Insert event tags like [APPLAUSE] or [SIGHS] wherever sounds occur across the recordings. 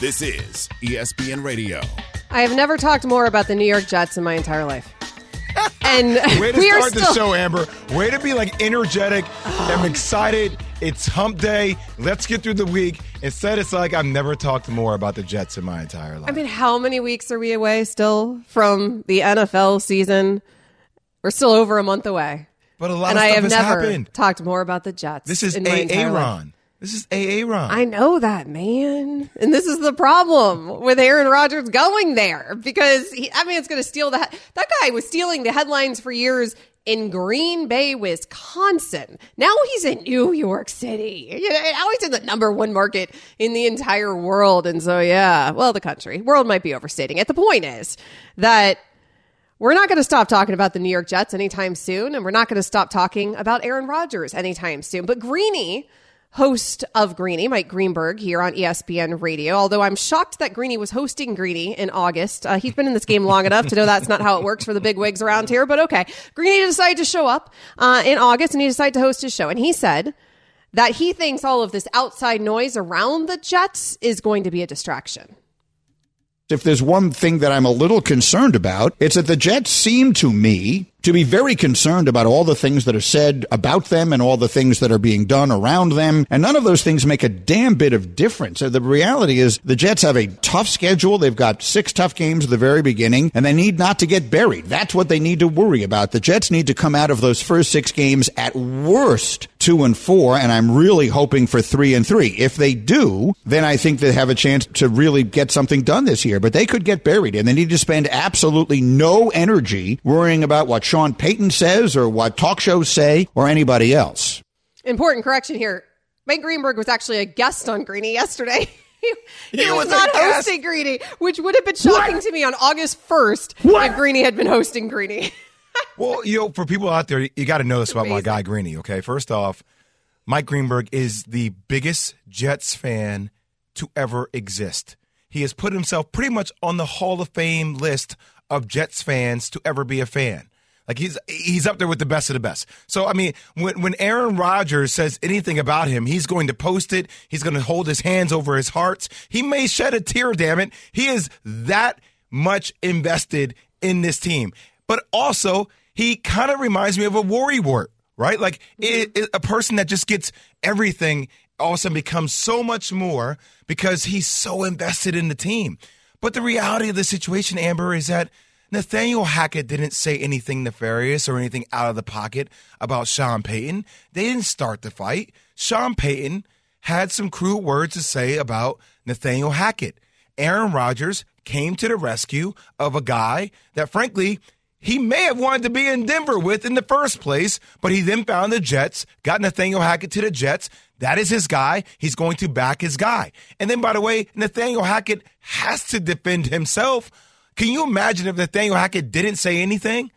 This is ESPN Radio. I have never talked more about the New York Jets in my entire life. And [LAUGHS] Way to we are start still, the show, Amber. Way to be like energetic. [SIGHS] I'm excited. It's hump day. Let's get through the week. Instead, it's like I've never talked more about the Jets in my entire life. I mean, how many weeks are we away still from the NFL season? We're still over a month away. but a lot and of I stuff have has never happened. talked more about the Jets. This is in my entire life. This is Aaron. I know that, man. And this is the problem with Aaron Rodgers going there because he, I mean, it's going to steal. He- that guy was stealing the headlines for years in Green Bay, Wisconsin. Now he's in New York City. You know, now he's in the number one market in the entire world. And so, yeah, well, the country, world might be overstating it. The point is that we're not going to stop talking about the New York Jets anytime soon, and we're not going to stop talking about Aaron Rodgers anytime soon. But Greeny, host of Greeny, Mike Greenberg, here on ESPN Radio, although I'm shocked that Greeny was hosting Greeny in August. Uh, he's been in this game long enough to know that's not how it works for the big wigs around here, but okay. Greeny decided to show up uh, in August, and he decided to host his show. And he said that he thinks all of this outside noise around the Jets is going to be a distraction. If there's one thing that I'm a little concerned about, it's that the Jets seem to me to be very concerned about all the things that are said about them and all the things that are being done around them. And none of those things make a damn bit of difference. So the reality is the Jets have a tough schedule. They've got six tough games at the very beginning and they need not to get buried. That's what they need to worry about. The Jets need to come out of those first six games at worst two and four. And I'm really hoping for three and three. If they do, then I think they have a chance to really get something done this year, but they could get buried and they need to spend absolutely no energy worrying about what Sean Payton says or what talk shows say or anybody else. Important correction here. Mike Greenberg was actually a guest on Greeny yesterday. [LAUGHS] he, he He was, was not hosting Greeny, which would have been shocking to me on August 1st if Greeny had been hosting Greeny. [LAUGHS] Well, you know, for people out there, you got to know this about my guy Greeny. Okay, first off, Mike Greenberg is the biggest Jets fan to ever exist. He has put himself pretty much on the Hall of Fame list of Jets fans to ever be a fan. Like he's he's up there with the best of the best. So I mean, when when Aaron Rodgers says anything about him, he's going to post it. He's going to hold his hands over his hearts. He may shed a tear. Damn it, he is that much invested in this team. But also, he kind of reminds me of a worry wart, right? Like it, mm-hmm. it- a person that just gets everything all of a sudden becomes so much more because he's so invested in the team. But the reality of the situation, Amber, is that Nathaniel Hackett didn't say anything nefarious or anything out of the pocket about Sean Payton. They didn't start the fight. Sean Payton had some crude words to say about Nathaniel Hackett. Aaron Rodgers came to the rescue of a guy that, frankly, he may have wanted to be in Denver with in the first place, but he then found the Jets, got Nathaniel Hackett to the Jets. That is his guy. He's going to back his guy. And then, by the way, Nathaniel Hackett has to defend himself. Can you imagine if Nathaniel Hackett didn't say anything?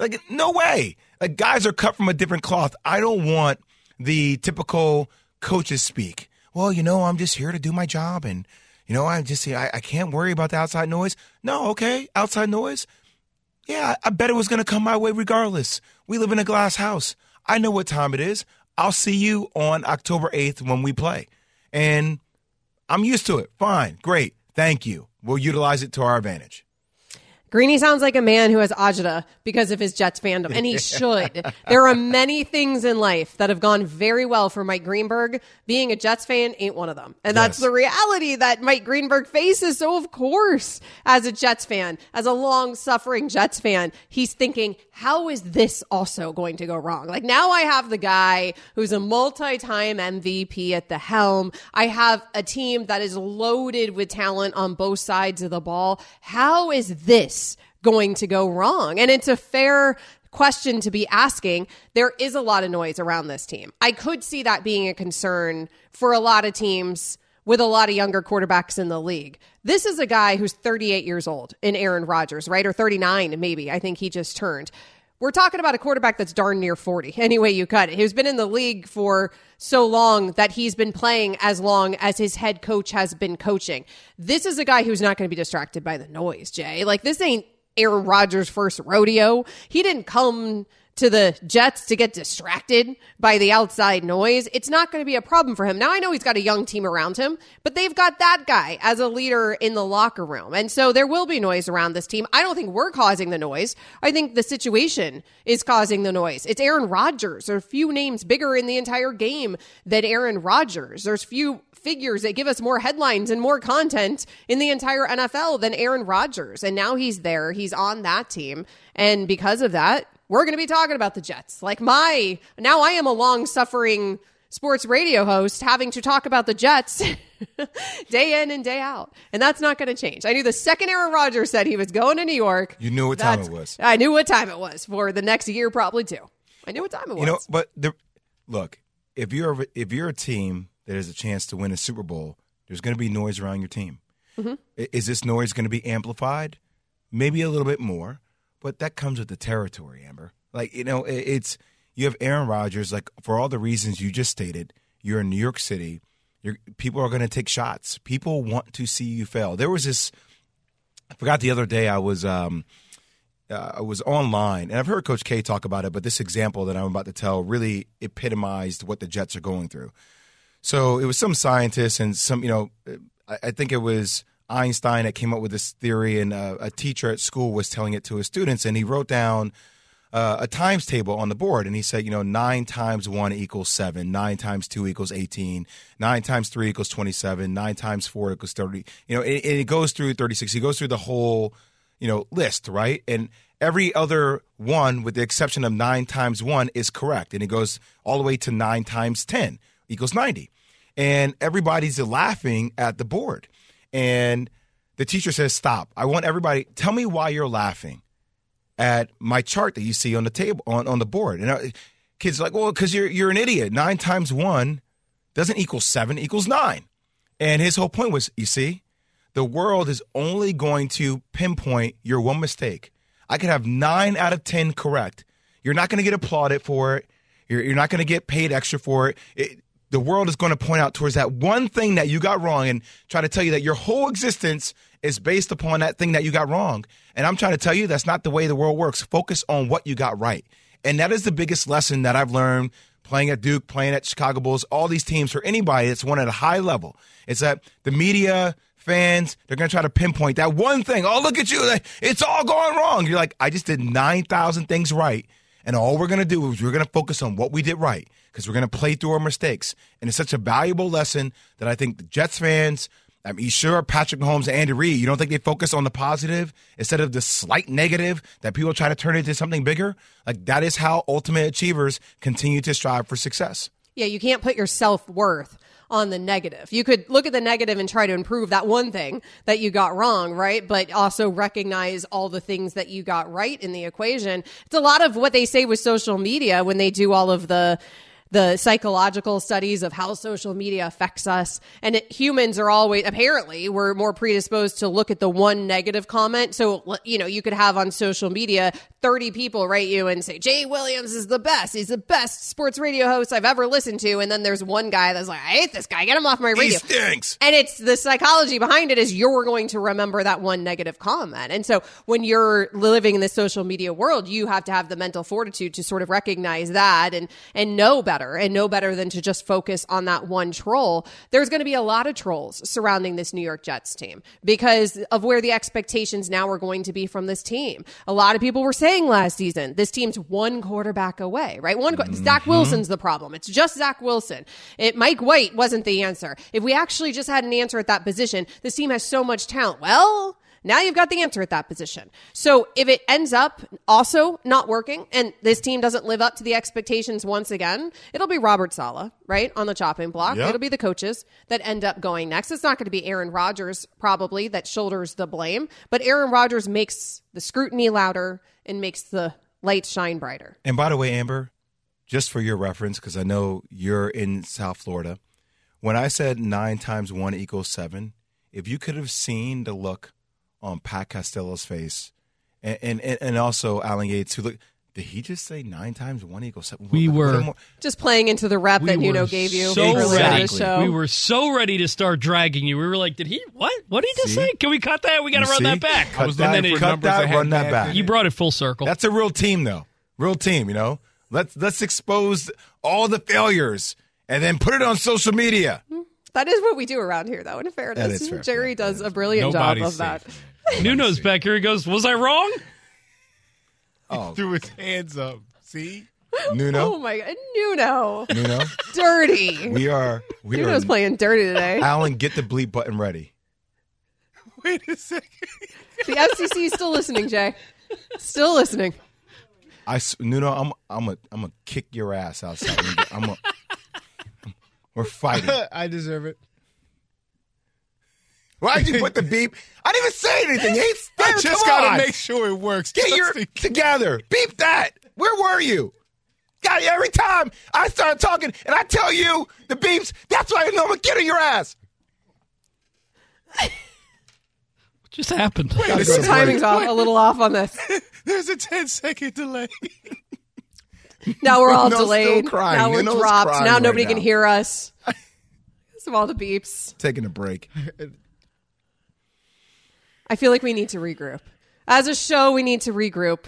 Like, no way. Like, guys are cut from a different cloth. I don't want the typical coaches speak. Well, you know, I'm just here to do my job, and you know, I just I, I can't worry about the outside noise. No, okay, outside noise. Yeah, I bet it was going to come my way regardless. We live in a glass house. I know what time it is. I'll see you on October 8th when we play. And I'm used to it. Fine. Great. Thank you. We'll utilize it to our advantage. Greeny sounds like a man who has agita because of his Jets fandom, and he [LAUGHS] should. there are many things in life that have gone very well for Mike Greenberg. Being a Jets fan ain't one of them. And that's the reality that Mike Greenberg faces. So, of course, as a Jets fan, as a long suffering Jets fan, he's thinking, how is this also going to go wrong? Like, now I have the guy who's a multi time MVP at the helm. I have a team that is loaded with talent on both sides of the ball. How is this going to go wrong? And it's a fair question to be asking. There is a lot of noise around this team. I could see that being a concern for a lot of teams with a lot of younger quarterbacks in the league. This is a guy who's 38 years old in Aaron Rodgers, right? Or 39, maybe. I think he just turned. We're talking about a quarterback that's darn near 40, [LAUGHS] anyway you cut it. He's been in the league for so long that he's been playing as long as his head coach has been coaching. This is a guy who's not going to be distracted by the noise, Jay. Like, this ain't Aaron Rodgers' first rodeo. He didn't come to the Jets to get distracted by the outside noise, it's not going to be a problem for him. Now, I know he's got a young team around him, but they've got that guy as a leader in the locker room. And so there will be noise around this team. I don't think we're causing the noise. I think the situation is causing the noise. It's Aaron Rodgers. There are few names bigger in the entire game than Aaron Rodgers. There's few figures that give us more headlines and more content in the entire NFL than Aaron Rodgers. And now he's there. He's on that team. And because of that, we're going to be talking about the Jets. Like my, now I am a long suffering sports radio host having to talk about the Jets [LAUGHS] day in and day out. And that's not going to change. I knew the second Aaron Rodgers said he was going to New York. You knew what time it was. I knew what time it was for the next year, probably too. I knew what time it was. You know, but the, look, if you're a, if you're a team that has a chance to win a Super Bowl, there's going to be noise around your team. Mm-hmm. Is this noise going to be amplified? Maybe a little bit more, but that comes with the territory, Amber. Like you know, it's you have Aaron Rodgers. Like for all the reasons you just stated, you're in New York City. People are going to take shots. People want to see you fail. There was this. I forgot the other day. I was um, uh, I was online, and I've heard Coach K talk about it. But this example that I'm about to tell really epitomized what the Jets are going through. So it was some scientist and some, you know, I, I think it was Einstein that came up with this theory, and uh, a teacher at school was telling it to his students, and he wrote down uh, a times table on the board, and he said, you know, nine times one equals seven, nine times two equals eighteen, nine times three equals twenty-seven, nine times four equals thirty. You know, and, and it goes through thirty-six. He goes through the whole, you know, list, right? And every other one, with the exception of nine times one, is correct, and it goes all the way to nine times ten equals ninety, and everybody's laughing at the board, and the teacher says, "Stop! I want everybody. Tell me why you're laughing." at my chart that you see on the table on, on the board. And I, kids like, well, because you're you're an idiot. Nine times one doesn't equal seven, equals nine. And his whole point was, you see, the world is only going to pinpoint your one mistake. I could have nine out of ten correct. You're not going to get applauded for it. You're, you're not going to get paid extra for it. it. The world is going to point out towards that one thing that you got wrong and try to tell you that your whole existence is based upon that thing that you got wrong. And I'm trying to tell you that's not the way the world works. Focus on what you got right. And that is the biggest lesson that I've learned playing at Duke, playing at Chicago Bulls, all these teams for anybody that's won at a high level. It's that the media, fans, they're going to try to pinpoint that one thing. Oh, look at you. It's all going wrong. You're like, I just did 9,000 things right. And all we're going to do is we're going to focus on what we did right because we're going to play through our mistakes. And it's such a valuable lesson that I think the Jets fans, I mean, sure, Patrick Mahomes and Andy Reid, you don't think they focus on the positive instead of the slight negative that people try to turn into something bigger? Like, that is how ultimate achievers continue to strive for success. Yeah, you can't put your self worth on the negative. You could look at the negative and try to improve that one thing that you got wrong, right? But also recognize all the things that you got right in the equation. It's a lot of what they say with social media when they do all of the the psychological studies of how social media affects us. And it, humans are always, apparently, we're more predisposed to look at the one negative comment. So, you know, you could have on social media 30 people write you and say, Jay Williams is the best. He's the best sports radio host I've ever listened to. And then there's one guy that's like, I hate this guy. Get him off my radio. He stinks. And it's the psychology behind it is you're going to remember that one negative comment. And so when you're living in the social media world, you have to have the mental fortitude to sort of recognize that and, and know better better and no better than to just focus on that one troll. There's going to be a lot of trolls surrounding this New York Jets team because of where the expectations now are going to be from this team. A lot of people were saying last season, this team's one quarterback away, right? One, mm-hmm. Zach Wilson's the problem. It's just Zach Wilson. It, Mike White wasn't the answer. If we actually just had an answer at that position, this team has so much talent. Well, now you've got the answer at that position. So if it ends up also not working and this team doesn't live up to the expectations once again, it'll be Robert Saleh, right? On the chopping block. Yep. It'll be the coaches that end up going next. It's not going to be Aaron Rodgers probably that shoulders the blame, but Aaron Rodgers makes the scrutiny louder and makes the light shine brighter. And by the way, Amber, just for your reference, because I know you're in South Florida, when I said nine times one equals seven, if you could have seen the look on Pat Costello's face, and and, and also Alan Yates, who look. Did he just say nine times one equals seven? We were just playing into the rep we that Nuno gave you so earlier ready. the show. We were so ready to start dragging you. We were like, "Did he? What? What did he just see? say? Can we cut that? We got to run see? that back." Cut I was that, cut that, run that back. You brought it full circle. That's a real team, though. real team. You know, let's let's expose all the failures and then put it on social media. Mm-hmm. That is what we do around here, though. In fairness, That is fair. Jerry does a brilliant Nobody's job of that. safe. Nuno's back here. He goes, "Was I wrong?" Oh, [LAUGHS] Threw his hands up. See? Nuno, Oh my god, Nuno, Nuno, [LAUGHS] dirty. we are we Nuno's are. playing dirty today. Alan, get the bleep button ready. [LAUGHS] Wait a second. The FCC is still listening, Jay. Still listening. I s- Nuno, I'm I'm a I'm gonna kick your ass outside. I'm a, we're fighting. [LAUGHS] I deserve it. Why'd you put the [LAUGHS] beep? I didn't even say anything. He's I just Come gotta on. make sure it works. Get your [LAUGHS] in- together. Beep that. Where were you? God, every time I start talking and I tell you the beeps, that's why I know I'm gonna get on your ass. What just happened? Wait, The timing's off, a little off on this. There's a 10 second delay. [LAUGHS] Now we're all still delayed. Now we're dropped. Now right nobody can now. hear us. [LAUGHS] Because of all the beeps. Taking a break. I feel like we need to regroup. As a show, we need to regroup.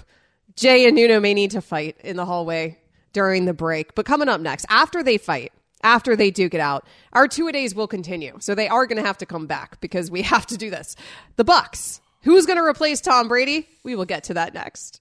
Jay and Nuno may need to fight in the hallway during the break. But coming up next, after they fight, after they duke it out, our two a days will continue. So they are going to have to come back because we [LAUGHS] have to do this. The Bucs. Who's going to replace Tom Brady? We will get to that next.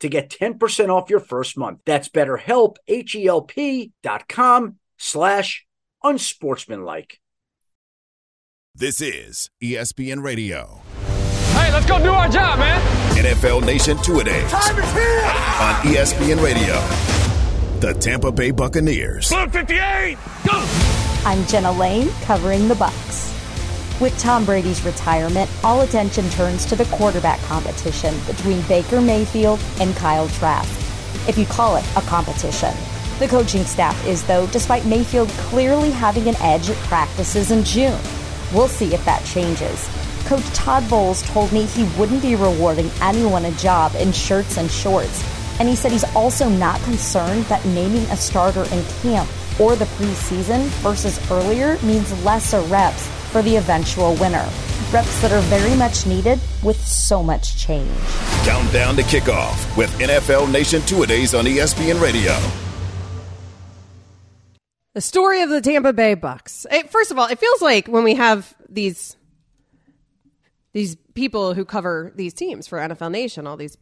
to get 10% off your first month. That's betterhelp, H-E-L-P dot com slash unsportsmanlike. This is ESPN Radio. Hey, let's go do our job, man. NFL Nation Two A Days on ESPN Radio. The Tampa Bay Buccaneers. 58. Go. I'm Jenna Laine covering the Bucs. With Tom Brady's retirement, all attention turns to the quarterback competition between Baker Mayfield and Kyle Trask. If you call it a competition. The coaching staff is, though, despite Mayfield clearly having an edge at practices in June. We'll see if that changes. Coach Todd Bowles told me he wouldn't be rewarding anyone a job in shirts and shorts. And he said he's also not concerned that naming a starter in camp or the preseason versus earlier means lesser reps for the eventual winner. Reps that are very much needed with so much change. Countdown to kickoff with NFL Nation Two A Days on ESPN Radio. The story of the Tampa Bay Bucs. It, first of all, it feels like when we have these these people who cover these teams for NFL Nation, all these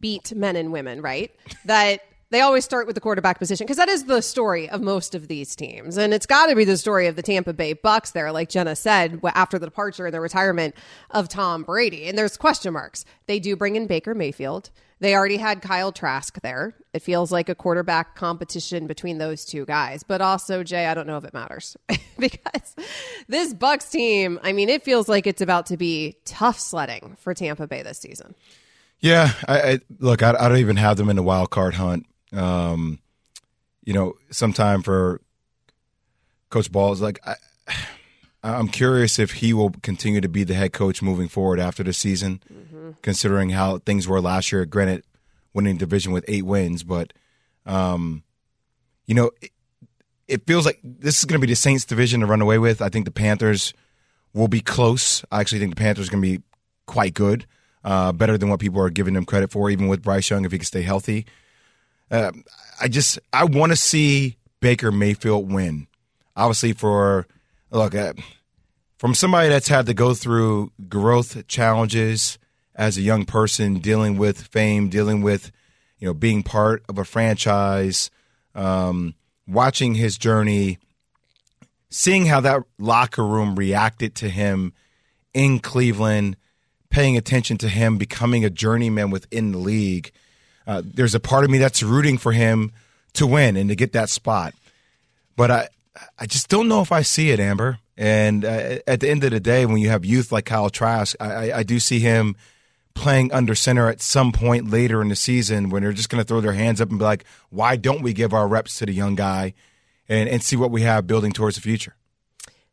beat men and women, right? [LAUGHS] That they always start with the quarterback position because that is the story of most of these teams, and it's got to be the story of the Tampa Bay Bucs. There, like Jenna said, after the departure and the retirement of Tom Brady, and there's question marks. They do bring in Baker Mayfield. They already had Kyle Trask there. It feels like a quarterback competition between those two guys. But also, Jay, I don't know if it matters [LAUGHS] because this Bucs team, I mean, it feels like it's about to be tough sledding for Tampa Bay this season. Yeah, I, I look. I, I don't even have them in the wild card hunt. Um, you know, sometime for Coach Ball is like, I, I'm curious if he will continue to be the head coach moving forward after the season, considering how things were last year. Granted, winning division with eight wins, but um, you know, it feels like this is going to be the Saints division to run away with. I think the Panthers will be close. I actually think the Panthers are going to be quite good, uh, better than what people are giving them credit for, even with Bryce Young if he can stay healthy. Uh, I just I want to see Baker Mayfield win. Obviously, for look uh, from somebody that's had to go through growth challenges as a young person, dealing with fame, dealing with you know being part of a franchise, um, watching his journey, seeing how that locker room reacted to him in Cleveland, paying attention to him becoming a journeyman within the league. Uh, there's a part of me that's rooting for him to win and to get that spot, but I I just don't know if I see it, Amber. And uh, at the end of the day, when you have youth like Kyle Trask, I, I, I do see him playing under center at some point later in the season when they're just going to throw their hands up and be like, why don't we give our reps to the young guy and, and see what we have building towards the future?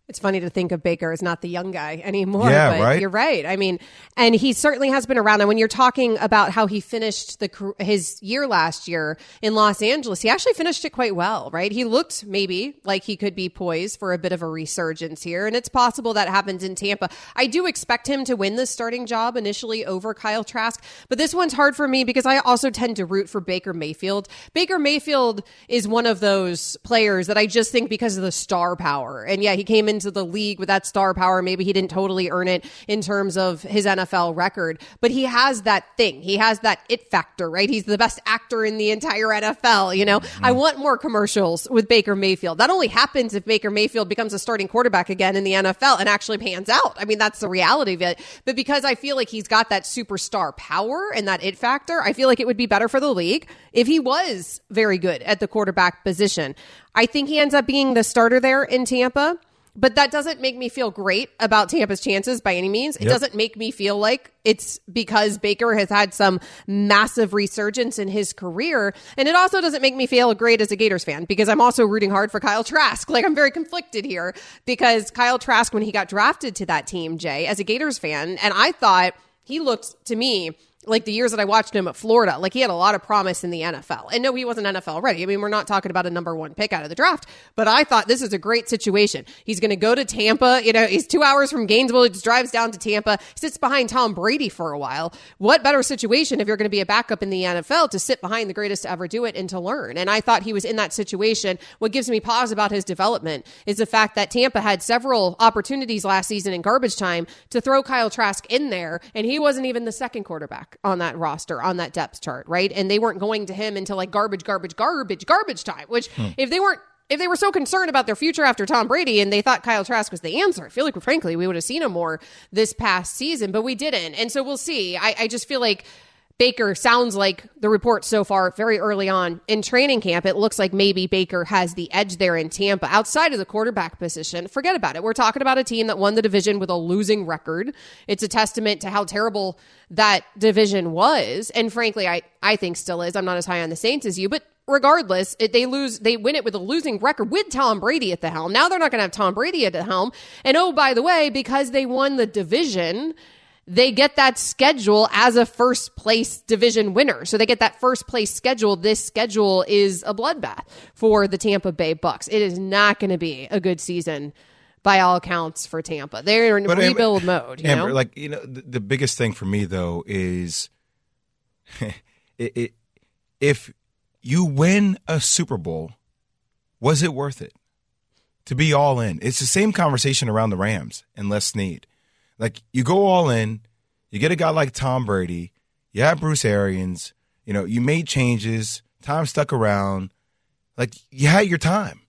It's funny to think of Baker as not the young guy [LAUGHS] anymore. Yeah, but right? You're right. I mean, and he certainly has been around. And when you're talking about how he finished the his year last year in Los Angeles, he actually finished it quite well, right? He looked maybe like he could be poised for a bit of a resurgence here, and it's possible that happens in Tampa. I do expect him to win the starting job initially over Kyle Trask, but this one's hard for me because I also tend to root for Baker Mayfield. Baker Mayfield is one of those players that I just think because of the star power, and yeah, he came into the league with that star power. Maybe he didn't totally earn it in terms of his NFL record, but he has that thing. He has that it factor, right? He's the best actor in the entire NFL. You know, mm-hmm. I want more commercials with Baker Mayfield. That only happens if Baker Mayfield becomes a starting quarterback again in the NFL and actually pans out. I mean, that's the reality of it. But because I feel like he's got that superstar power and that it factor, I feel like it would be better for the league if he was very good at the quarterback position. I think he ends up being the starter there in Tampa. But that doesn't make me feel great about Tampa's chances by any means. It Yep. doesn't make me feel like it's because Baker has had some massive resurgence in his career. And it also doesn't make me feel great as a Gators fan because I'm also rooting hard for Kyle Trask. [LAUGHS] Like I'm very conflicted here because Kyle Trask, when he got drafted to that team, Jay, as a Gators fan, and I thought he looked to me like the years that I watched him at Florida, like he had a lot of promise in the NFL. And no, he wasn't NFL ready. I mean, we're not talking about a number one pick out of the draft, but I thought this is a great situation. He's going to go to Tampa. You know, he's two hours from Gainesville. He just drives down to Tampa, sits behind Tom Brady for a while. What better situation if you're going to be a backup in the NFL to sit behind the greatest to ever do it and to learn? And I thought he was in that situation. What gives me pause about his development is the fact that Tampa had several opportunities last season in garbage time to throw Kyle Trask in there, and he wasn't even the second quarterback on that roster, on that depth chart, right? And they weren't going to him until like garbage, garbage, garbage, garbage time, which hmm. if they weren't if they were so concerned about their future after Tom Brady and they thought Kyle Trask was the answer, I feel like, frankly, we would have seen him more this past season, but we didn't. And so we'll see. I, I just feel like Baker sounds like the report so far very early on in training camp. It looks like maybe Baker has the edge there in Tampa outside of the quarterback position. Forget about it. We're talking about a team that won the division with a losing record. It's a testament to how terrible that division was. And frankly, I, I think still is. I'm not as high on the Saints as you, but regardless, they lose, they win it with a losing record with Tom Brady at the helm. Now they're not going to have Tom Brady at the helm. And oh, by the way, because they won the division, they get that schedule as a first place division winner. So they get that first place schedule. This schedule is a bloodbath for the Tampa Bay Bucs. It is not going to be a good season by all accounts for Tampa. They're in But, Amber- rebuild mode. You Amber, know? like you know, the, the biggest thing for me though is, [LAUGHS] it, it, if you win a Super Bowl, was it worth it to be all in? It's the same conversation around the Rams and Les Snead. Like you go all in, you get a guy like Tom Brady, you have Bruce Arians, you know, you made changes, time stuck around, like you had your time.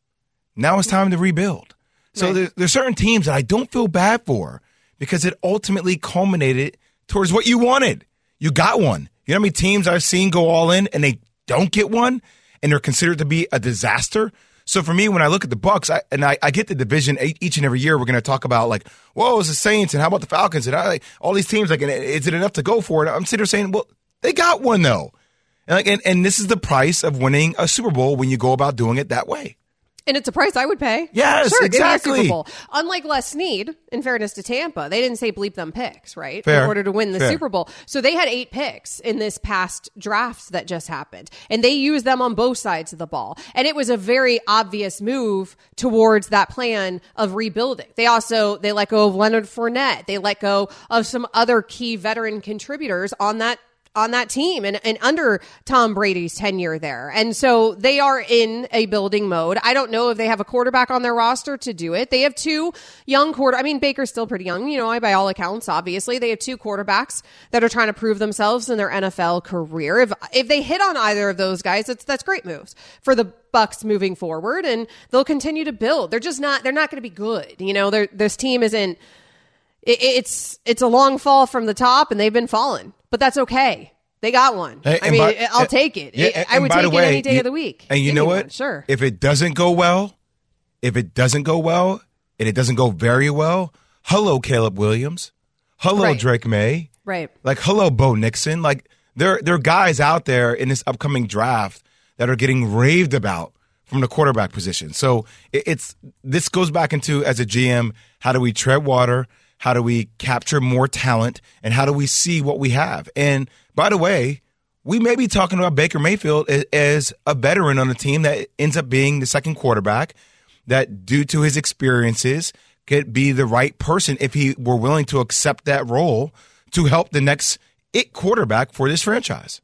Now it's time to rebuild. So Right. there, there's certain teams that I don't feel bad for because it ultimately culminated towards what you wanted. You got one. You know how many teams I've seen go all in and they don't get one and they're considered to be a disaster? So for me, when I look at the Bucs, I, and I, I get the division each and every year, we're going to talk about like, whoa, it's the Saints and how about the Falcons and I, like, all these teams. Like, is it enough to go for it? I'm sitting there saying, well, they got one though, and like, and, and this is the price of winning a Super Bowl when you go about doing it that way. And it's a price I would pay. Yes, sure, give me a exactly. Super Bowl. Unlike Les Snead, in fairness to Tampa, they didn't say bleep them picks, right? Fair. In order to win the Fair. Super Bowl. So they had eight picks in this past draft that just happened. And they used them on both sides of the ball. And it was a very obvious move towards that plan of rebuilding. They also they let go of Leonard Fournette. They let go of some other key veteran contributors on that on that team and, and under Tom Brady's tenure there. And so they are in a building mode. I don't know if they have a quarterback on their roster to do it. They have two young quarter. I mean, Baker's still pretty young, you know, by all accounts, obviously. They have two quarterbacks that are trying to prove themselves in their NFL career. If, if they hit on either of those guys, that's, that's great moves for the Bucs moving forward and they'll continue to build. They're just not, they're not going to be good. You know, this team isn't, it's, it's a long fall from the top and they've been falling, but that's okay. They got one. And- I mean, by- I'll eh, take it. Yeah, It- and- I would take the it any day you- of the week. And you Give know what? one, Sure. If it doesn't go well, if it doesn't go well, and it doesn't go very well, hello, Caleb Williams. Hello, Right. Drake Maye. Right. Like, hello, Bo Nixon. Like, there, there are guys out there in this upcoming draft that are getting raved about from the quarterback position. So it, it's this goes back into as a GM, how do we tread water? How do we capture more talent? And how do we see what we have? And by the way, we may be talking about Baker Mayfield as a veteran on a team that ends up being the second quarterback that, due to his experiences, could be the right person if he were willing to accept that role to help the next it quarterback for this franchise.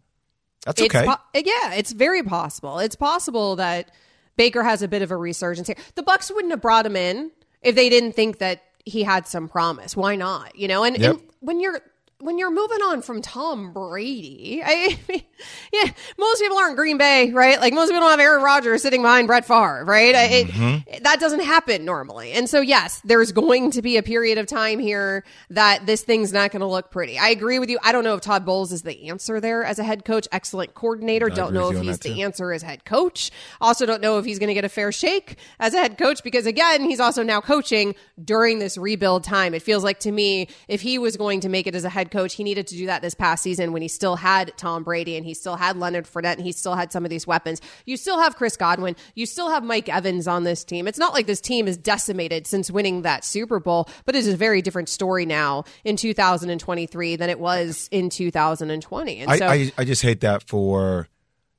That's It's okay. po- yeah, it's very possible. It's possible that Baker has a bit of a resurgence here. The Bucs wouldn't have brought him in if they didn't think that he had some promise. Why not? You know, and, Yep. and when you're when you're moving on from Tom Brady, I [LAUGHS] yeah, most people aren't Green Bay, right? Like most people don't have Aaron Rodgers sitting behind Brett Favre, right? I- It, Mm-hmm. that doesn't happen normally. And so, yes, there's going to be a period of time here that this thing's not going to look pretty. I agree with you. I don't know if Todd Bowles is the answer there as a head coach. Excellent coordinator. don't know if he's the too. answer as head coach. Also, don't know if he's going to get a fair shake as a head coach because, again, he's also now coaching during this rebuild time. It feels like to me, if he was going to make it as a head coach, he needed to do that this past season when he still had Tom Brady and he still had Leonard Fournette and he still had some of these weapons. You still have Chris Godwin. You still have Mike Evans on this team. It's not like this team is decimated since winning that Super Bowl, but it is a very different story now in 2023 than it was in 2020. And I, so, I, I just hate that for,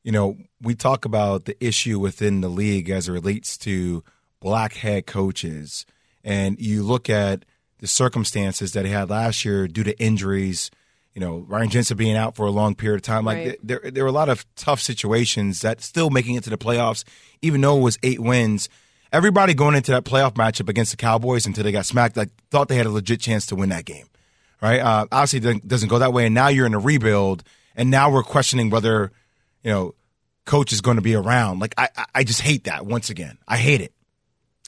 you know, we talk about the issue within the league as it relates to black head coaches. And you look at the circumstances that he had last year due to injuries, you know, Ryan Jensen being out for a long period of time. Like Right. there, there were a lot of tough situations that still making it to the playoffs, even though it was eight wins. Everybody going into that playoff matchup against the Cowboys until they got smacked, like thought they had a legit chance to win that game right? Uh, obviously, it doesn't- go that way, and now you're in a rebuild, and now we're questioning whether you know coach is going to be around. Like I- I just hate that. Once again, I hate it.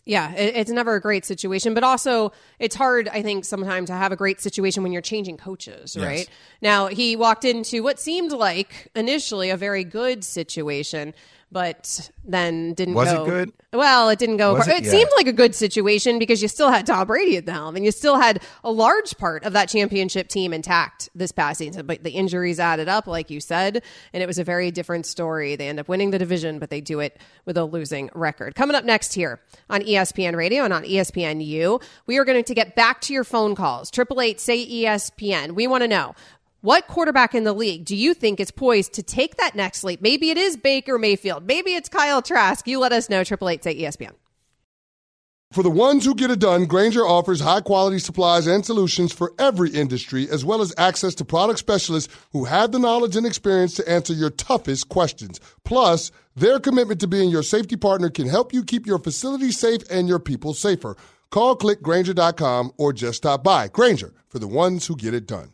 Yeah, it, it's never a great situation, but also it's hard, I think, sometimes to have a great situation when you're changing coaches, Yes. right? Now, he walked into what seemed like initially a very good situation, but then didn't Was it go. good? Well, it didn't go. It, it? Yeah. seemed like a good situation because you still had Tom Brady at the helm, and you still had a large part of that championship team intact this past season. But the injuries added up, like you said, and it was a very different story. They end up winning the division, but they do it with a losing record. Coming up next here on ESPN Radio and on ESPNU, we are going to get back to your phone calls. Triple eight say ESPN. We want to know. What quarterback in the league do you think is poised to take that next leap? Maybe it is Baker Mayfield. Maybe it's Kyle Trask. You let us know. Triple eight say ESPN. For the ones who get it done, Grainger offers high quality supplies and solutions for every industry, as well as access to product specialists who have the knowledge and experience to answer your toughest questions. Plus, their commitment to being your safety partner can help you keep your facility safe and your people safer. Call clickgrainger.com or just stop by. Grainger for the ones who get it done.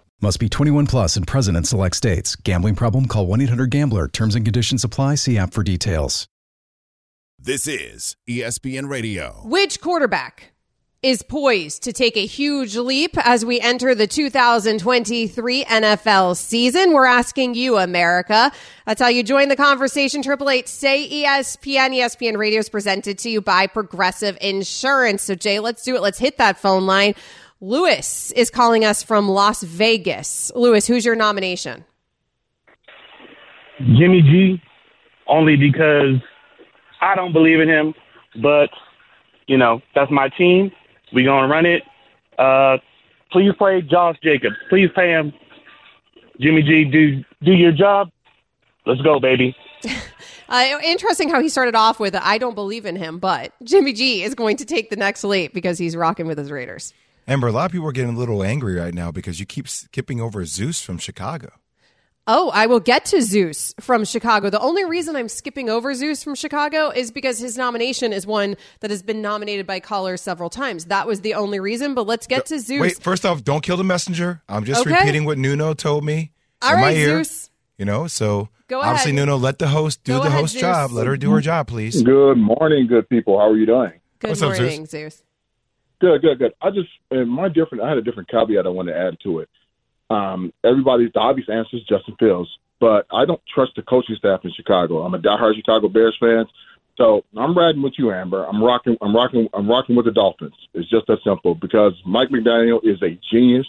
Must be 21 plus and present in select states. Gambling problem? Call 1 800 Gambler. Terms and conditions apply. See app for details. This is ESPN Radio. Which quarterback is poised to take a huge leap as we enter the 2023 NFL season. We're asking you, America. That's how you join the conversation. Triple eight say ESPN. ESPN Radio is presented to you by Progressive Insurance. So Jay, let's do it. Let's hit that phone line. Lewis is calling us from Las Vegas. Lewis, who's your nomination? Jimmy G, only because I don't believe in him, but you know that's my team. We gonna run it. Uh, please play Josh Jacobs. Please pay him. Jimmy G, do do your job. Let's go, baby. [LAUGHS] Uh, interesting how he started off with I don't believe in him, but Jimmy G is going to take the next leap because he's rocking with his Raiders. Amber, a lot of people are getting a little angry right now because you keep skipping over Zeus from Chicago. Oh, I will get to Zeus from Chicago. The only reason I'm skipping over Zeus from Chicago is because his nomination is one that has been nominated by callers several times. That was the only reason, but let's get to Zeus. Wait, first off, don't kill the messenger. I'm just Okay. repeating what Nuno told me. All in my right, ear. Zeus. You know, so Go obviously, ahead. Nuno, let the host do Go the ahead, host Zeus. job. Let her do her job, please. Good morning, good people. How are you doing? Good What's up, Zeus? morning, Zeus. Good, good, good. I just and my different. I had a different caveat I want to add to it. Um, everybody's the obvious answer is Justin Fields, but I don't trust the coaching staff in Chicago. I'm a diehard Chicago Bears fan, so I'm riding with you, Amber. I'm rocking. I'm rocking. I'm rocking with the Dolphins. It's just that simple because Mike McDaniel is a genius,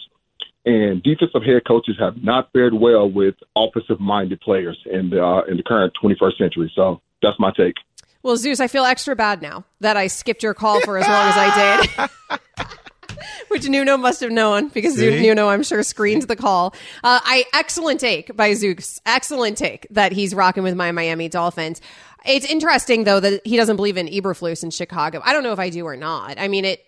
and defensive head coaches have not fared well with offensive-minded players in the uh, in the current 21st century. So that's my take. Well, Zeus, I feel extra bad now that I skipped your call for as long as I did. [LAUGHS] Which Nuno must have known because See? Nuno, I'm sure, screened the call. Uh, I excellent take by Zeus. Excellent take that he's rocking with my Miami Dolphins. It's interesting though that he doesn't believe in Eberflus in Chicago. I don't know if I do or not. I mean, it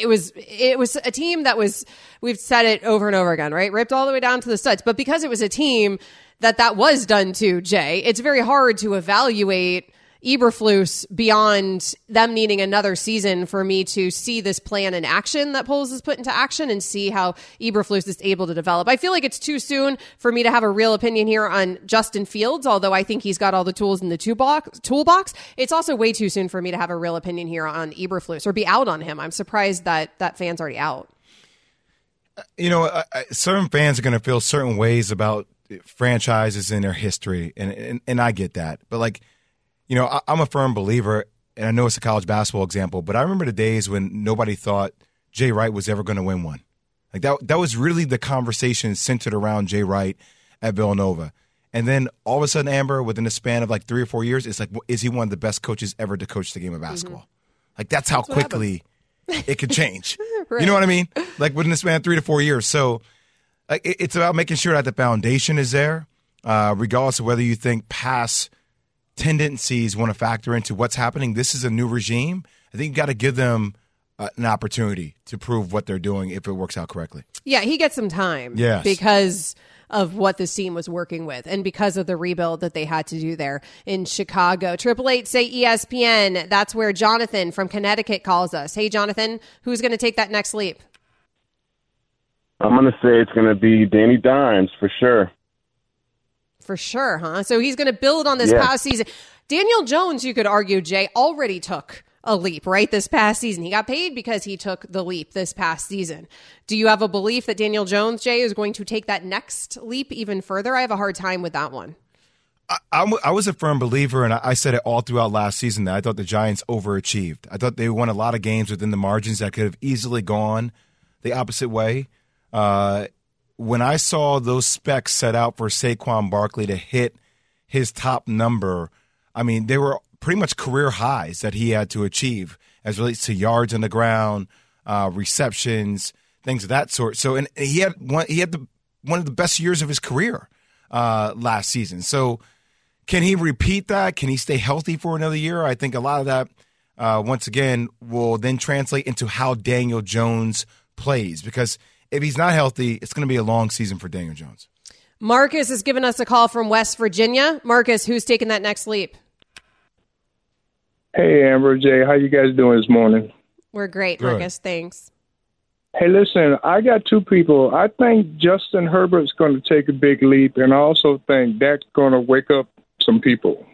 it was it was a team that was we've said it over and over again, right? Ripped all the way down to the studs. But because it was a team that that was done to, Jay, it's very hard to evaluate Eberflus beyond them needing another season for me to see this plan in action that Poles has put into action and see how Eberflus is able to develop. I feel like it's too soon for me to have a real opinion here on Justin Fields, although I think he's got all the tools in the toolbox. It's also way too soon for me to have a real opinion here on Eberflus or be out on him. I'm surprised that that fan's already out. Uh, you know, I, I, certain fans are going to feel certain ways about franchises in their history, and, and and I get that. But like, you know, I, I'm a firm believer, and I know it's a college basketball example, but I remember the days when nobody thought Jay Wright was ever going to win one. Like that, that was really the conversation centered around Jay Wright at Villanova. And then all of a sudden, Amber, within the span of like three or four years, it's like, is he one of the best coaches ever to coach the game of basketball? Like that's how Mm-hmm. That's quickly it could change. Right. [LAUGHS] You know what I mean? Like within the span of three to four years. So like, it- it's about making sure that the foundation is there, uh, regardless of whether you think past tendencies want to factor into what's happening. This is a new regime. I think you got to give them uh, an opportunity to prove what they're doing if it works out correctly. Yeah, he gets some time. Yes. Because of what this team was working with and because of the rebuild that they had to do there in Chicago. Triple eight say ESPN. That's where Jonathan from Connecticut calls us. Hey Jonathan, who's gonna take that next leap? I'm going to say it's going to be Danny Dimes for sure. For sure, huh? So he's gonna build on this Yeah. past season. Daniel Jones, you could argue, Jay, already took a leap, right? This past season. He got paid because he took the leap this past season. Do you have a belief that Daniel Jones, Jay, is going to take that next leap even further? I have a hard time with that one. I'm, I was a firm believer, and I, I said it all throughout last season that I thought the Giants overachieved. I thought they won a lot of games within the margins that could have easily gone the opposite way. Uh, when I saw those specs set out for Saquon Barkley to hit his top number, I mean, they were pretty much career highs that he had to achieve as relates to yards on the ground, uh, receptions, things of that sort. So, and he had one, he had the, one of the best years of his career uh, last season. So, can he repeat that? Can he stay healthy for another year? I think a lot of that, uh, once again, will then translate into how Daniel Jones plays. Because if he's not healthy, it's going to be a long season for Daniel Jones. Marcus has given us a call from West Virginia. Marcus, who's taking that next leap? Hey, Amber, Jay, how you guys doing this morning? We're great, Good. Marcus. Thanks. Hey, listen, I got two people. I think Justin Herbert's going to take a big leap, and I also think that's going to wake up some people.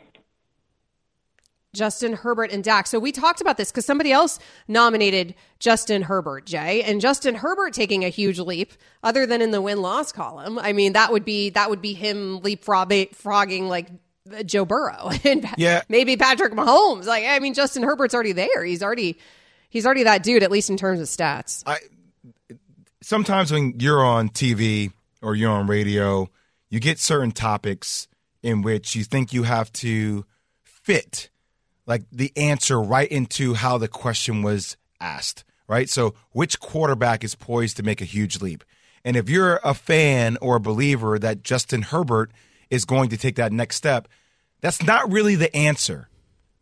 Justin Herbert and Dak. So we talked about this because somebody else nominated Justin Herbert, Jay, and Justin Herbert taking a huge leap, other than in the win loss column. I mean, that would be that would be him leapfrogging like Joe Burrow [LAUGHS] and Yeah. maybe Patrick Mahomes. Like, I mean, Justin Herbert's already there. He's already he's already that dude, at least in terms of stats. I sometimes when you're on TV or you're on radio, you get certain topics in which you think you have to fit like the answer right into how the question was asked, right? So, which quarterback is poised to make a huge leap? And if you're a fan or a believer that Justin Herbert is going to take that next step, that's not really the answer.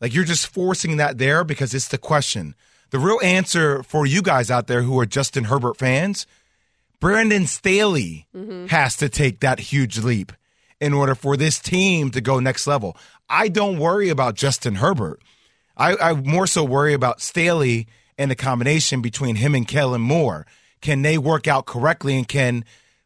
Like you're just forcing that there because it's the question. The real answer for you guys out there who are Justin Herbert fans, Brandon Staley mm-hmm. has to take that huge leap in order for this team to go next level. I don't worry about Justin Herbert. I, I more so worry about Staley and the combination between him and Kellen Moore. Can they work out correctly and can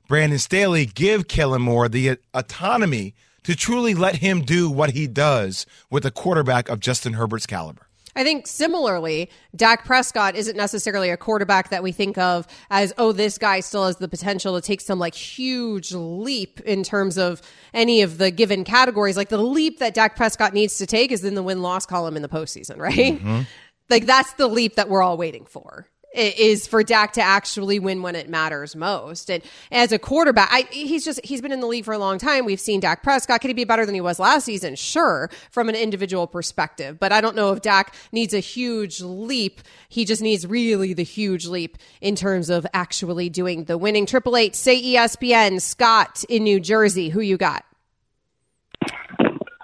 Brandon Staley give Kellen Moore the autonomy to truly let him do what he does with a quarterback of Justin Herbert's caliber? I think similarly, Dak Prescott isn't necessarily a quarterback that we think of as, oh, this guy still has the potential to take some like huge leap in terms of any of the given categories. Like the leap that Dak Prescott needs to take is in the win loss column in the postseason, right? Mm-hmm. Like that's the leap that we're all waiting for. I- Is for Dak to actually win when it matters most, and as a quarterback, I, he's just he's been in the league for a long time. We've seen Dak Prescott. Could he be better than he was last season? Sure, from an individual perspective, but I don't know if Dak needs a huge leap. He just needs really the huge leap in terms of actually doing the winning. Triple Eight, say E ESPN. Scott in New Jersey, who you got?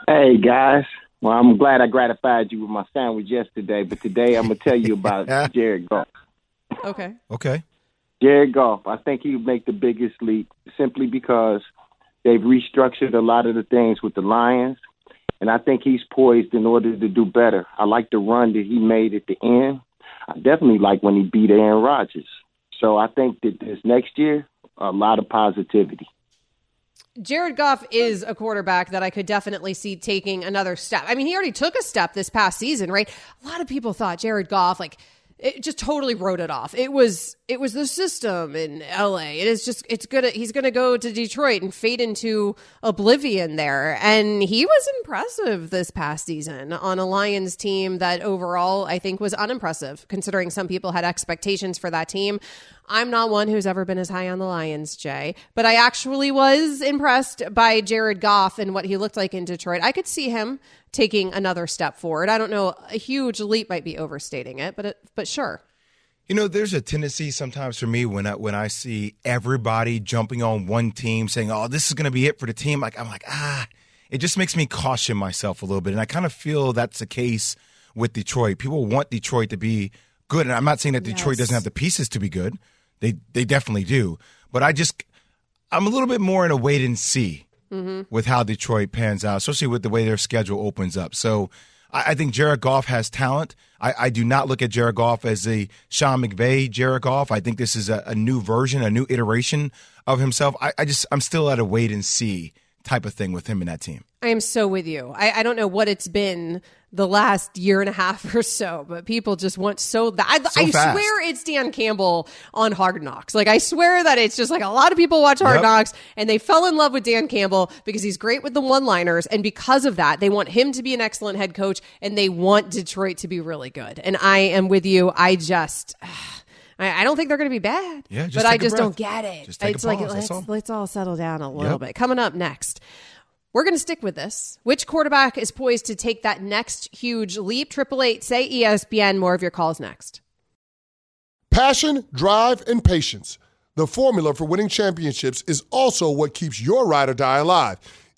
Hey guys. Well, I'm glad I gratified you with my sandwich yesterday, but today I'm gonna tell you about [LAUGHS] Jared Goff. Okay. Okay. Jared Goff, I think he would make the biggest leap simply because they've restructured a lot of the things with the Lions, and I think he's poised in order to do better. I like the run that he made at the end. I definitely like when he beat Aaron Rodgers. So I think that this next year, a lot of positivity. Jared Goff is a quarterback that I could definitely see taking another step. I mean, he already took a step this past season, right? A lot of people thought Jared Goff, like, it just totally wrote it off. It was it was the system in LA. It is just it's gonna he's gonna go to Detroit and fade into oblivion there. And he was impressive this past season on a Lions team that overall I think was unimpressive, considering some people had expectations for that team. I'm not one who's ever been as high on the Lions, Jay, but I actually was impressed by Jared Goff and what he looked like in Detroit. I could see him taking another step forward. I don't know, a huge leap might be overstating it, but it, but sure. You know, there's a tendency sometimes for me when I when I see everybody jumping on one team saying, "Oh, this is going to be it for the team." Like I'm like, ah, it just makes me caution myself a little bit, and I kind of feel that's the case with Detroit. People want Detroit to be good, and I'm not saying that Detroit Yes. doesn't have the pieces to be good. They they definitely do, but I just I'm a little bit more in a wait and see Mm-hmm. with how Detroit pans out, especially with the way their schedule opens up. So I, I think Jared Goff has talent. I, I do not look at Jared Goff as a Sean McVay Jared Goff. I think this is a, a new version, a new iteration of himself. I, I just I'm still at a wait and see type of thing with him and that team. I am so with you. I, I don't know what it's been the last year and a half [LAUGHS] or so, but people just want so that. I, So I swear it's Dan Campbell on Hard Knocks. Like, I swear that it's just like a lot of people watch Hard Yep. Knocks and they fell in love with Dan Campbell because he's great with the one liners. And because of that, they want him to be an excellent head coach and they want Detroit to be really good. And I am with you. I just. [SIGHS] I I don't think they're going to be bad. Yeah, just but I take a just breath. don't get it. Just take a it's like pause, let's that's all. let's all settle down a little Yep. bit. Coming up next, we're going to stick with this. Which quarterback is poised to take that next huge leap? Triple eight, say ESPN. More of your calls next. Passion, drive, and patience. The formula for winning championships is also what keeps your ride or die alive.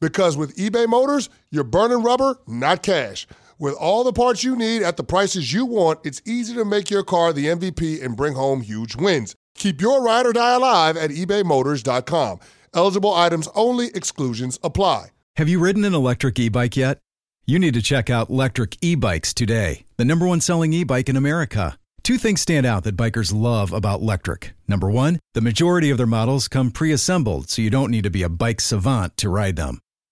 Because with eBay Motors, you're burning rubber, not cash. With all the parts you need at the prices you want, it's easy to make your car the MVP and bring home huge wins. Keep your ride or die alive at ebaymotors.com. Eligible items only, exclusions apply. Have you ridden an electric e bike yet? You need to check out Lectric E Bikes today, the number one selling e bike in America. Two things stand out that bikers love about Lectric. Number one, the majority of their models come pre assembled, so you don't need to be a bike savant to ride them.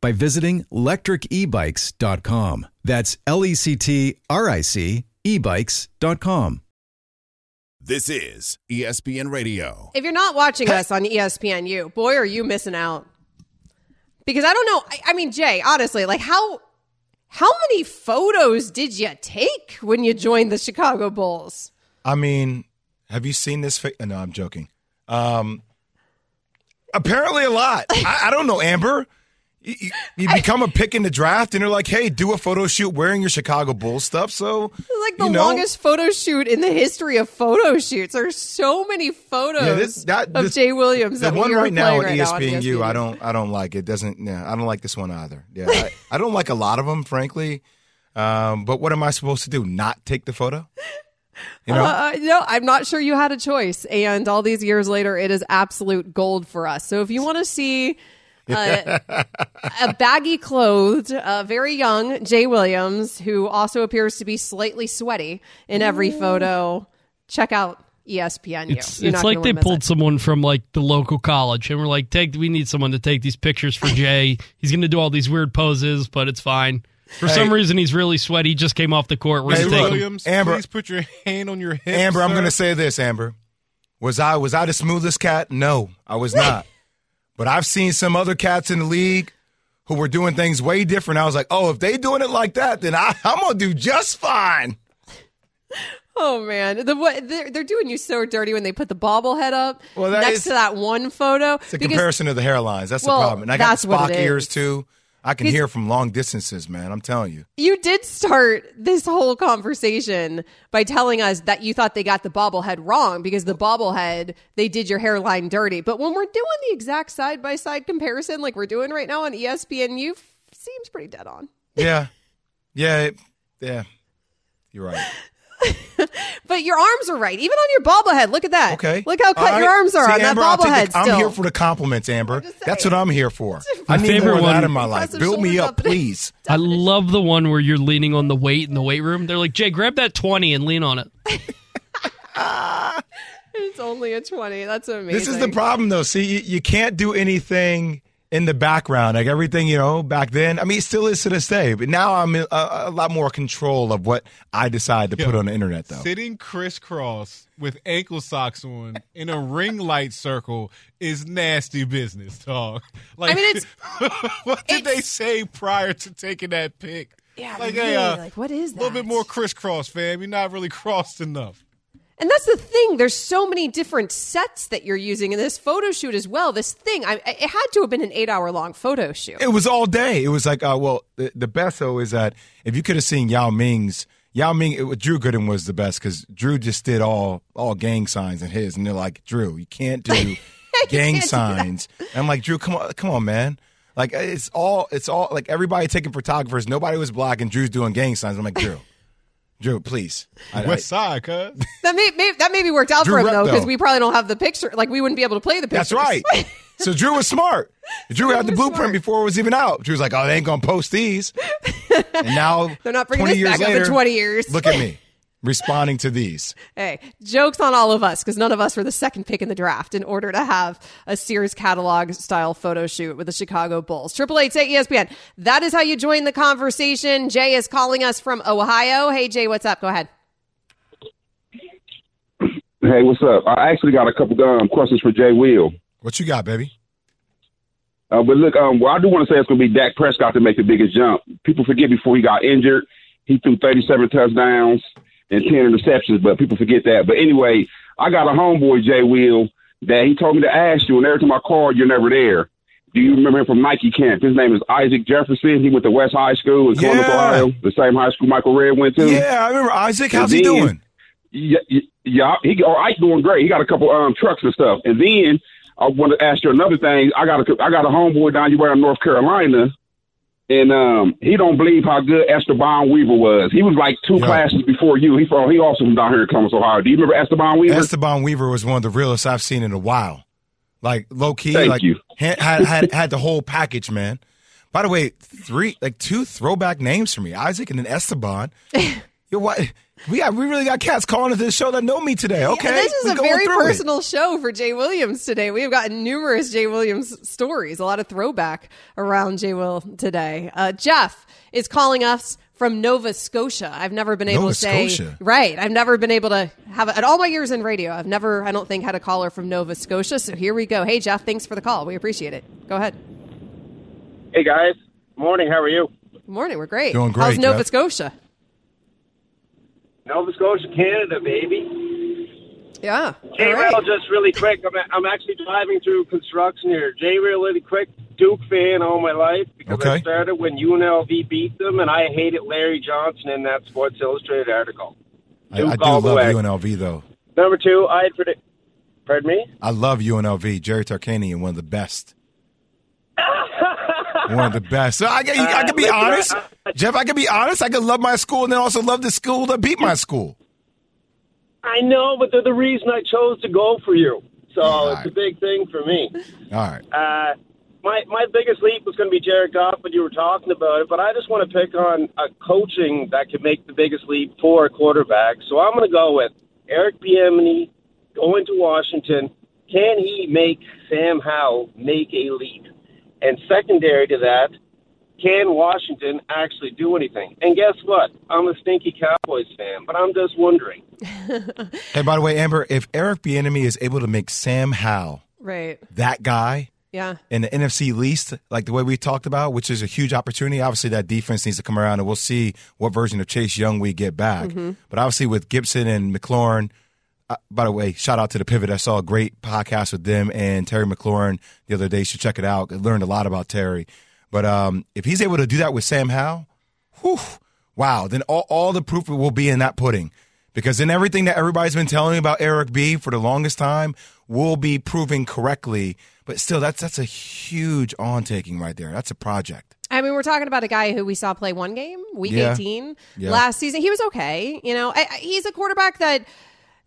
by visiting lectricebikes.com. That's L E C T R I C ebikes.com. This is ESPN Radio. If you're not watching us on ESPNU, boy, are you missing out. Because I don't know. I, I mean, Jay, honestly, like how how many photos did you take when you joined the Chicago Bulls? I mean, have you seen this? Fa- no, I'm joking. Um, apparently, a lot. I, I don't know, Amber. You, you- become a pick in the draft, and they're like, "Hey, do a photo shoot wearing your Chicago Bulls stuff." So, like the you know, longest photo shoot in the history of photo shoots. There's so many photos Yeah, this- that- of this- Jay Williams. the that one right now at right ESPNU, I don't, I don't like it. Doesn't, yeah, I don't like this one either. Yeah, I, I don't like a lot of them, frankly. Um, but what am I supposed to do? Not take the photo? You know, Uh, no, I'm not sure you had a choice. And all these years later, it is absolute gold for us. So if you want to see uh, a baggy clothed, uh, very young Jay Williams, who also appears to be slightly sweaty in every photo, check out ESPN. ESPNU. It's, You're it's not like they pulled it. someone from like the local college and we're like, take we need someone to take these pictures for Jay. he's gonna do all these weird poses, but it's fine. For Hey. some reason he's really sweaty, he just came off the court. We're Hey, gonna take look, him. Williams, Amber- please put your hand on your hip. Amber, I'm going to say this, Amber. Was I was I the smoothest cat? No, I was not. But I've seen some other cats in the league who were doing things way different. I was like, oh, if they doing it like that, then I, I'm gonna do just fine. Oh man, the what they're, they're doing you so dirty when they put the bobblehead up Well, next is- to that one photo. It's a comparison of the hairlines. That's Well, the problem. And I got that's the what Spock ears too. I can hear from long distances, man. I'm telling you. You did start this whole conversation by telling us that you thought they got the bobblehead wrong because the bobblehead, they did your hairline dirty. But when we're doing the exact side by side comparison, like we're doing right now on ESPN, you seems pretty dead on. Yeah, yeah, it- yeah. You're right. [LAUGHS] But your arms are right, even on your bobblehead. Look at that. Okay. Look how cut All your arms are See, on Amber, that I'll take bobblehead. the- I'm here for the compliments, Amber. That's what I'm here for. I My need favorite more of that one- in my life. Build me up, please. [LAUGHS] I love the one where you're leaning on the weight in the weight room. They're like, Jay, grab that twenty and lean on it. [LAUGHS] It's only a twenty. That's amazing. This is the problem, though. See, you, you can't do anything in the background, like everything you know back then. I mean, it still is to this day, but now I'm a, a lot more control of what I decide to put on the internet, though. Sitting crisscross with ankle socks on in a ring light circle is nasty business, dog. Like, I mean, it's- [LAUGHS] what did they say prior to taking that pic? Yeah, like, really, hey, uh, like what is a little bit more crisscross, fam. You're not really [LAUGHS] crossed enough. And that's the thing. There's so many different sets that you're using in this photo shoot as well. This thing, I, it had to have been an eight hour long photo shoot. It was all day. It was like, uh, well, the, the best though is that if you could have seen Yao Ming's, Yao Ming, it, Drew Gooden was the best because Drew just did all all gang signs in his, and they're like, Drew, you can't do [LAUGHS] gang can't do signs. And I'm like, Drew, come on, come on, man. Like it's all, it's all like everybody taking photographers. Nobody was black, and Drew's doing gang signs. I'm like, Drew, Drew, please. I- I- West side, cuz. [LAUGHS] That may, may that maybe worked out Drew for him Rep, though, because though. we probably don't have the picture. Like we wouldn't be able to play the picture. That's right. [LAUGHS] So Drew was smart. Drew had the blueprint smart. before it was even out. Drew was like, "Oh, they ain't gonna post these." [LAUGHS] And now They're not bringing 20 this years back up in 20 years. Look at me responding to these. Hey, jokes on all of us because none of us were the second pick in the draft in order to have a Sears catalog style photo shoot with the Chicago Bulls. Triple Eight say ESPN. That is how you join the conversation. Jay is calling us from Ohio. Hey Jay, what's up? Go ahead. Hey, what's up? I actually got a couple um, questions for Jay Will. What you got, baby? Uh, but look, um, well, I do want to say it's going to be Dak Prescott to make the biggest jump. People forget before he got injured, he threw 37 touchdowns and 10 interceptions, but people forget that. But anyway, I got a homeboy, Jay Will, that he told me to ask you, and every time I called, you're never there. Do you remember him from Nike camp? His name is Isaac Jefferson. He went to West High School in Columbus, Yeah. Ohio, the same high school Michael Redd went to. Yeah, I remember Isaac. How's And he then- doing? Yeah, yeah, he oh, Ike doing great. He got a couple um trucks and stuff. And then I want to ask you another thing. I got a I got a homeboy down here in North Carolina, and um he don't believe how good Esteban Weaver was. He was like two classes before you. He from he also from down here in Columbus, Ohio. Do you remember Esteban Weaver? Esteban Weaver was one of the realest I've seen in a while. Like low key, Thank like you. Had, had had had the whole package, man. By the way, three like two throwback names for me, Isaac and then Esteban. [LAUGHS] Yo, what? We got we really got cats calling into this show that know me today. Okay, this is we a very through it. personal show for Jay Williams today. We have gotten numerous Jay Williams stories, a lot of throwback around Jay Will today. Uh, Jeff is calling us from Nova Scotia. I've never been able Nova to say Scotia. right. I've never been able to have at all my years in radio. I've never, I don't think, had a caller from Nova Scotia. So here we go. Hey Jeff, thanks for the call. We appreciate it. Go ahead. Hey guys, morning. How are you? Morning. We're great. Doing great. How's Nova Jeff. Scotia? Nova Scotia, Canada, baby. Yeah. J all right. Rail, just really quick. I'm, I'm actually driving through construction here. J Rail, really quick. Duke fan all my life because I Okay. started when UNLV beat them, and I hated Larry Johnson in that Sports Illustrated article. I, I do love the way. UNLV though. Number two, I had predict. Pardon me. I love UNLV. Jerry Tarkanian, one of the best. [LAUGHS] one of the best. So I, can- I can be Uh, listen, honest, I- Jeff. I can be honest. I can love my school and then also love the school that beat my school. I know, but they're the reason I chose to go for you. So it's a big thing for me. All right. Uh, my my biggest leap was going to be Jared Goff, but you were talking about it. But I just want to pick on a coaching that could make the biggest leap for a quarterback. So I'm going to go with Eric Bieniemy going to Washington. Can he make Sam Howell make a leap? And secondary to that, can Washington actually do anything? And guess what? I'm a stinky Cowboys fan, but I'm just wondering. [LAUGHS] Hey, by the way, Amber, if Eric Bieniemy is able to make Sam Howell Right. that guy Yeah. in the NFC least, like the way we talked about, which is a huge opportunity. Obviously, that defense needs to come around, and we'll see what version of Chase Young we get back. Mhm. But obviously, with Gibson and McLaurin, uh, by the way, shout out to the Pivot. I saw a great podcast with them and Terry McLaurin the other day. You should check it out. I learned a lot about Terry. But um, if he's able to do that with Sam Howell, whew, wow, then all, all the proof will be in that pudding. Because then everything that everybody's been telling me about Eric B for the longest time will be proving correctly. But still, that's that's a huge on taking right there. That's a project. I mean, we're talking about a guy who we saw play one game, week Yeah. 18 Yeah. last season. He was okay. You know, I, I- he's a quarterback that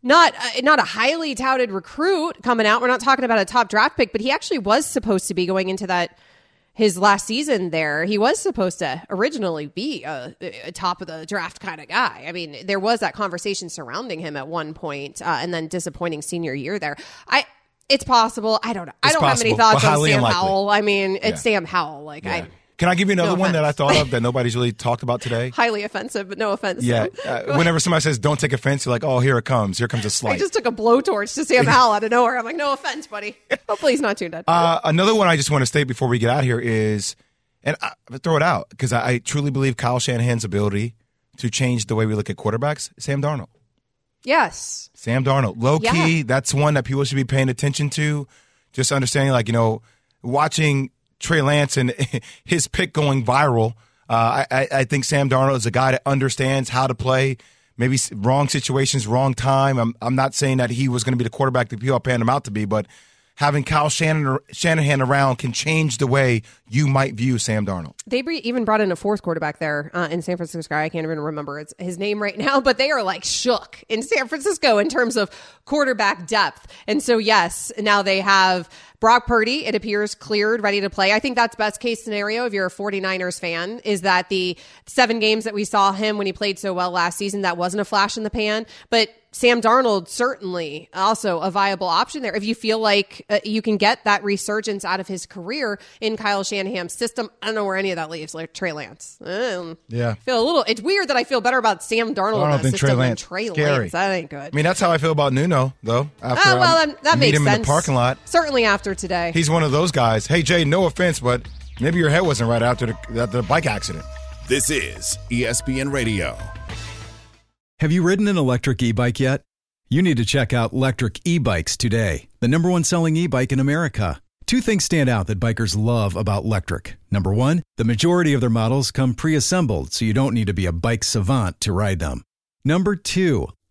not uh, not a highly touted recruit coming out. We're not talking about a top draft pick, but he actually was supposed to be going into that his last season there. He was supposed to originally be a, a top of the draft kind of guy. I mean, there was that conversation surrounding him at one point, uh, and then disappointing senior year there. I. It's possible. I don't know. I don't have any thoughts on Sam unlikely. Howell. I mean, it's Yeah. Sam Howell. Like I Can I give you another No one that I thought of that [LAUGHS] nobody's really talked about today? highly offensive, but no offense. Yeah. Uh, whenever somebody says don't take offense, you're like, oh, here it comes. Here comes a slight. I just took a blowtorch to Sam Howell out of nowhere. I'm like, no offense, buddy. Hopefully he's not tuned in. Uh, another one I just want to state before we get out here is, and I, throw it out because I, I truly believe Kyle Shanahan's ability to change the way we look at quarterbacks. Sam Darnold. yes. Sam Darnold. Low key, Yeah. that's one that people should be paying attention to. Just understanding, like, you know, watching Trey Lance and [LAUGHS] his pick going viral. Uh, I, I- think Sam Darnold is a guy that understands how to play. Maybe wrong situations, wrong time. I'm, I'm not saying that he was going to be the quarterback that people paying him out to be, but having Kyle Shannon, Shanahan around can change the way you might view Sam Darnold. They even brought in a fourth quarterback there uh, in San Francisco. I can't even remember his name right now, but they are like shook in San Francisco in terms of quarterback depth. And so, yes, now they have Brock Purdy, it appears cleared, ready to play. I think that's best case scenario if you're a 49ers fan, is that the seven games that we saw him when he played so well last season, that wasn't a flash in the pan. But Sam Darnold certainly also a viable option there. If you feel like uh, you can get that resurgence out of his career in Kyle Shanahan's system, I don't know where any of that leaves. Like Trey Lance, um, Yeah. I feel a little. It's weird that I feel better about Sam Darnold I in don't that think Trey Lance. Trey Scary. Lance. That ain't good. I mean, that's how I feel about Nuno, though. After Ah, well, I that, makes him sense. in the parking lot. Certainly after today. He's one of those guys. Hey, Jay, no offense, but maybe your head wasn't right after the, after the bike accident. This is ESPN Radio. Have you ridden an electric e bike yet? You need to check out Lectric E Bikes today, the number one selling e bike in America. Two things stand out that bikers love about Lectric. Number one, the majority of their models come pre assembled, so you don't need to be a bike savant to ride them. Number two,